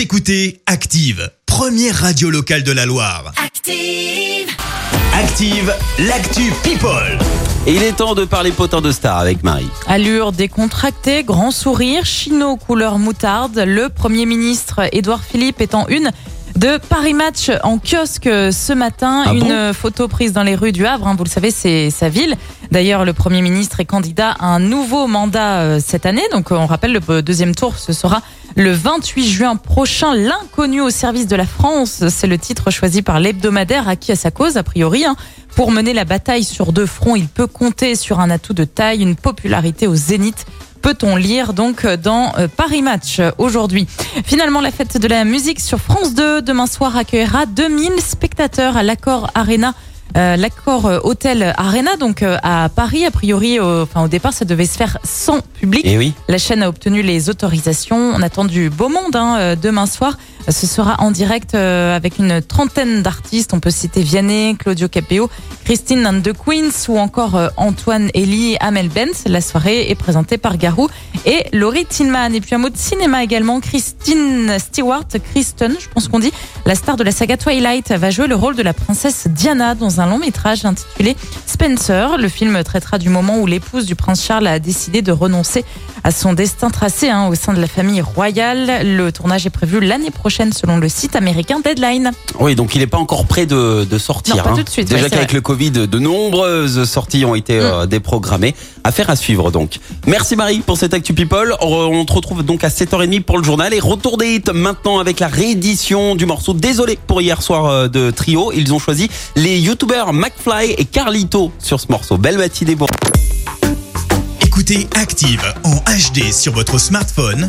Vous écoutez Active, première radio locale de la Loire. Active. Active, l'actu People. Et il est temps de parler potin de star avec Marie. Allure décontractée, grand sourire, chino couleur moutarde. Le Premier ministre Édouard Philippe est en une de Paris Match en kiosque ce matin. Ah une photo prise dans les rues du Havre. hein, vous le savez, c'est sa ville. D'ailleurs, le Premier ministre est candidat à un nouveau mandat euh, cette année. Donc, euh, on rappelle, le deuxième tour, ce sera le 28 juin prochain. L'inconnu au service de la France, c'est le titre choisi par l'hebdomadaire acquis à sa cause, a priori. hein. Pour mener la bataille sur deux fronts, il peut compter sur un atout de taille, une popularité au zénith peut-on lire donc dans euh, Paris Match euh, aujourd'hui? Finalement, la fête de la musique sur France 2 demain soir accueillera 2000 spectateurs à l'Accord Arena. Euh, L'accord euh, Hôtel Arena, donc euh, à Paris, a priori, au- enfin au départ, ça devait se faire sans public. Et oui. La chaîne a obtenu les autorisations. On attend du beau monde hein, demain soir. Ce sera en direct euh, avec une trentaine d'artistes. On peut citer Vianney, Claudio Capeo, Christine and the Queens ou encore euh, Antoine Elie, Amel Benz. La soirée est présentée par Garou et Laurie Tillman. Et puis un mot de cinéma également. Christine Stewart, Kristen, je pense qu'on dit, la star de la saga Twilight, va jouer le rôle de la princesse Diana dans un long métrage intitulé Spencer. Le film traitera du moment où l'épouse du prince Charles a décidé de renoncer à son destin tracé hein, au sein de la famille royale. Le tournage est prévu l'année prochaine selon le site américain Deadline. Oui, donc il n'est pas encore prêt de, de sortir. Non, pas hein. tout de suite, Déjà ouais, qu'avec. Mm. le Covid, de nombreuses sorties ont été euh, déprogrammées. Affaire à suivre donc. Merci Marie pour cette Actu People. On, te retrouve donc à 7h30 pour le journal. Et retour des hits maintenant avec la réédition du morceau. Désolé pour hier soir euh, de trio. Ils ont choisi les youtubeurs McFly et Carlito sur ce morceau. Belle matinée. Bon. Écoutez Active en HD sur votre smartphone,